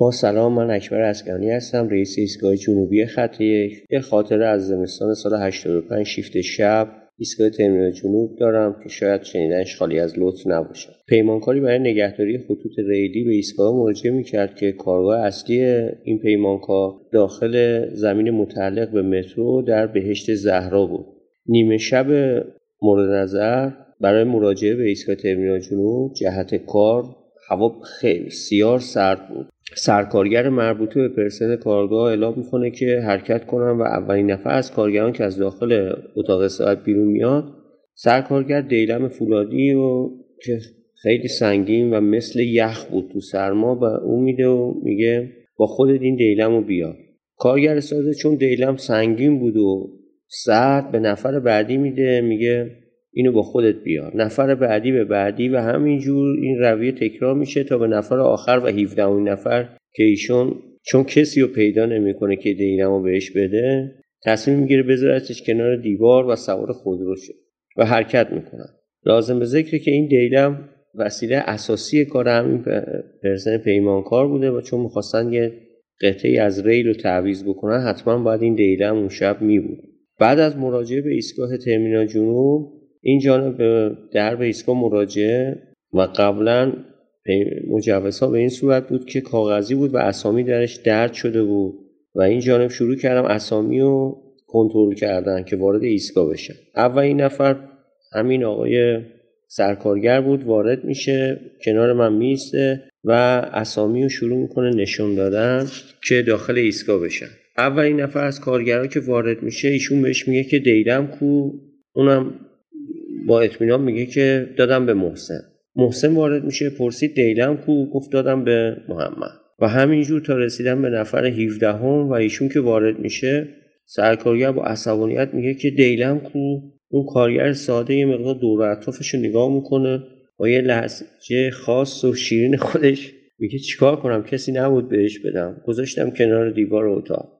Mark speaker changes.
Speaker 1: با سلام من اکبر اسکانی هستم رئیس ایستگاه جنوبی خط یک. یه خاطره از زمستان سال 85 شیفت شب ایستگاه ترمینال جنوب دارم که شاید شنیدنش خالی از لطف نباشه. پیمانکاری برای نگهداری خطوط ریلی به ایستگاه مراجعه می‌کرد که کارگاه اصلی این پیمانکار داخل زمین متعلق به مترو در بهشت زهرا بود. نیمه شب مورد نظر برای مراجعه به ایستگاه ترمینال جنوب جهت کار هوا خیلی سیار سرد بود. سرکارگر مربوطه به پرسن کارگاه اعلام می‌کنه که حرکت کنم و اولین نفر از کارگران که از داخل اتاق استراحت بیرون میاد سرکارگر دیلم فولادی و که خیلی سنگین و مثل یخ بود تو سرما و او میده و میگه با خودت این دیلم رو بیار کارگر ساده چون دیلم سنگین بود و سرد به نفر بعدی میده میگه اینو با خودت بیار. نفر بعدی به بعدی و همینجور این رویه تکرار میشه تا به نفر آخر و 17 نفر که ایشون چون کسی رو پیدا نمی‌کنه که دیلمو بهش بده تصمیم می‌گیره بذارتش کنار دیوار و سوار خودرو شد و حرکت می‌کنن. لازم به ذکره که این دیلم وسیله اساسی کار همین پرسن پیمانکار بوده و چون می‌خواستن یه قطعی از ریل رو تعویض بکنن حتما باید این دیلم اون شب میبود. بعد از مراجعه به ایستگاه ترمینال جنوب این جانب به درب ایستگاه مراجعه و قبلا مجوزها به این صورت بود که کاغذی بود و اسامی درش درد شده بود و این جانب شروع کردم اسامی رو کنترل کردن که وارد ایستگاه بشن اولین نفر همین آقای سرکارگر بود وارد میشه کنار من میسته و اسامی رو شروع می‌کنه نشون دادن که داخل ایستگاه بشن اولین نفر از کارگرها که وارد میشه ایشون بهش میگه که دیدم کو اونم با اطمینان میگه که دادم به محسن. محسن وارد میشه پرسید دیلم کو؟ گفت دادم به محمد. و همینجور تا رسیدن به نفر 17 هم و ایشون که وارد میشه سرکارگر با عصبانیت میگه که دیلم کو؟ اون کارگر ساده یه مقدار دور اطرافش رو نگاه می‌کنه با یه لحظه خاص و شیرین خودش. میگه چیکار کنم؟ کسی نبود بهش بدم. گذاشتم کنار دیوار اتاق.